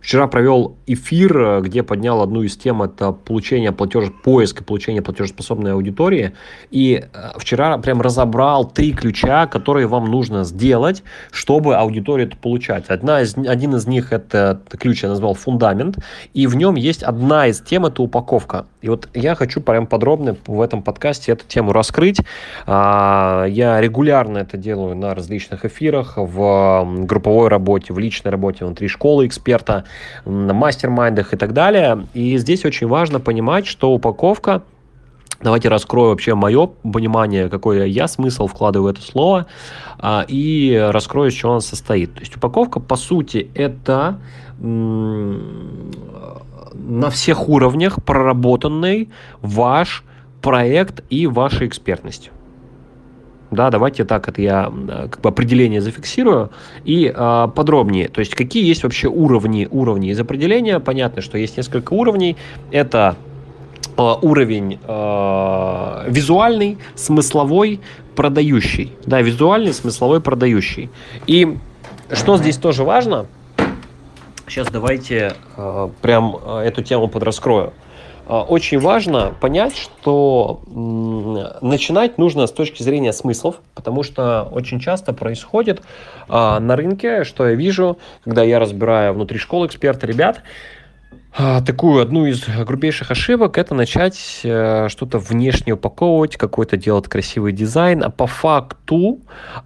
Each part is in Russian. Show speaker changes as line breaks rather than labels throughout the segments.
Вчера провел эфир, где поднял одну из тем, это получение платеж, поиск и получение платежеспособной аудитории. И э, вчера прям разобрал три ключа, которые вам нужно сделать, чтобы аудиторию это получать. Одна из, один из них это ключ я назвал фундамент, и в нем есть одна из тем, это упаковка. И вот я хочу прям подробно в этом подкасте эту тему раскрыть. А, я регулярно это делаю на различных эфирах, в групповой работе, в личной работе внутри школы эксперта на мастер-майндах и так далее. И здесь очень важно понимать, что упаковка Давайте раскрою вообще мое понимание, какой я смысл вкладываю в это слово, а, и раскрою, из чего она состоит. То есть упаковка, по сути, это на всех уровнях проработанный ваш проект и ваша экспертность. Да, давайте так это я как бы определение зафиксирую и э, подробнее. То есть какие есть вообще уровни уровни из определения? Понятно, что есть несколько уровней. Это уровень э, визуальный, смысловой, продающий. Да, визуальный, смысловой, продающий. И что здесь тоже важно? Сейчас давайте э, прям эту тему подраскрою. А, очень важно понять, что начинать нужно с точки зрения смыслов, потому что очень часто происходит на рынке, что я вижу, когда я разбираю внутри школы эксперта ребят, такую одну из грубейших ошибок это начать э, что-то внешне упаковывать, какой-то делать красивый дизайн, а по факту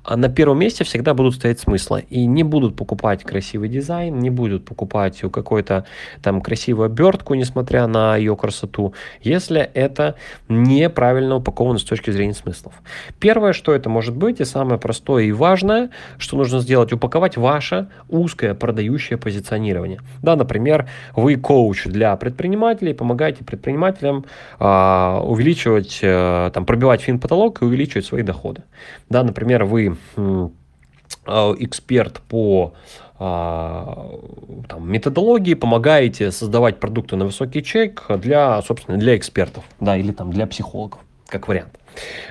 а, на первом месте всегда будут стоять смыслы. И не будут покупать красивый дизайн, не будут покупать какой-то там красивую обертку, несмотря на ее красоту, если это неправильно упаковано с точки зрения смыслов. Первое, что это может быть, и самое простое и важное, что нужно сделать, упаковать ваше узкое продающее позиционирование. Да, например, вы коуч для предпринимателей, помогаете предпринимателям а, увеличивать, а, там, пробивать фин-потолок и увеличивать свои доходы. Да, например, вы а, эксперт по а, там, методологии, помогаете создавать продукты на высокий чек для, собственно, для экспертов, да, или там для психологов, как вариант.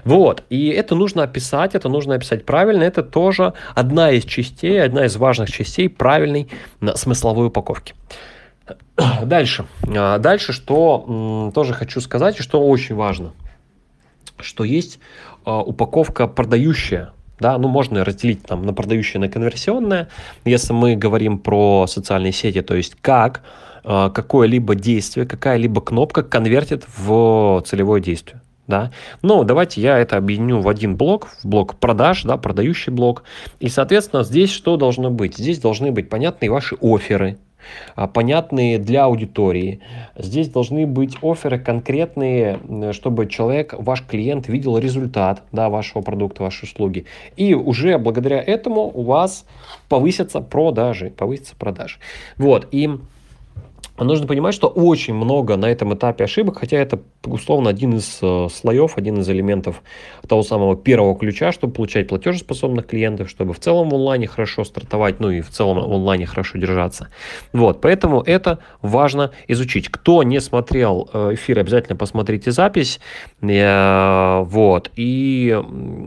Вот, и это нужно описать, это нужно описать правильно, это тоже одна из частей, одна из важных частей правильной смысловой упаковки. Дальше. А, дальше, что тоже хочу сказать, и что очень важно, что есть а, упаковка продающая. Да, ну можно разделить там на продающее, на конверсионное. Если мы говорим про социальные сети, то есть как а, какое-либо действие, какая-либо кнопка конвертит в целевое действие. Да? Но давайте я это объединю в один блок, в блок продаж, да, продающий блок. И, соответственно, здесь что должно быть? Здесь должны быть понятные ваши оферы, понятные для аудитории. Здесь должны быть оферы конкретные, чтобы человек, ваш клиент видел результат да, вашего продукта, вашей услуги. И уже благодаря этому у вас повысятся продажи. Повысятся продажи. Вот. И нужно понимать, что очень много на этом этапе ошибок, хотя это условно один из э, слоев, один из элементов того самого первого ключа, чтобы получать платежеспособных клиентов, чтобы в целом в онлайне хорошо стартовать, ну и в целом в онлайне хорошо держаться. Вот, поэтому это важно изучить. Кто не смотрел э, эфир, обязательно посмотрите запись. Э, вот, и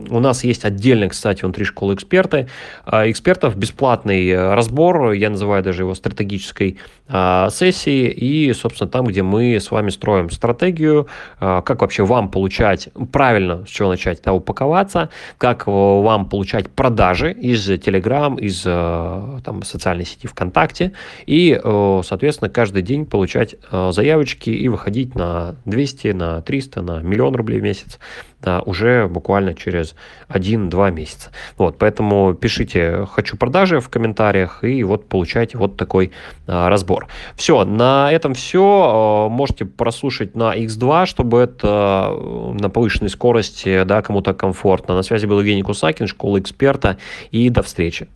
у нас есть отдельно, кстати, внутри школы эксперты, экспертов бесплатный разбор, я называю даже его стратегической сессией, и, собственно, там, где мы с вами строим стратегию, Э, как вообще вам получать, правильно с чего начать, да, упаковаться, как вам получать продажи из Telegram, из э, там, социальной сети ВКонтакте, и, э, соответственно, каждый день получать заявочки и выходить на 200, на 300, на миллион рублей в месяц да, уже буквально через 1-2 месяца. Вот, поэтому пишите «хочу продажи» в комментариях и вот получайте вот такой а, разбор. Все, на этом все. Можете прослушать на X2, чтобы это на повышенной скорости, да, кому-то комфортно. На связи был Евгений Кусакин, школа эксперта и до встречи.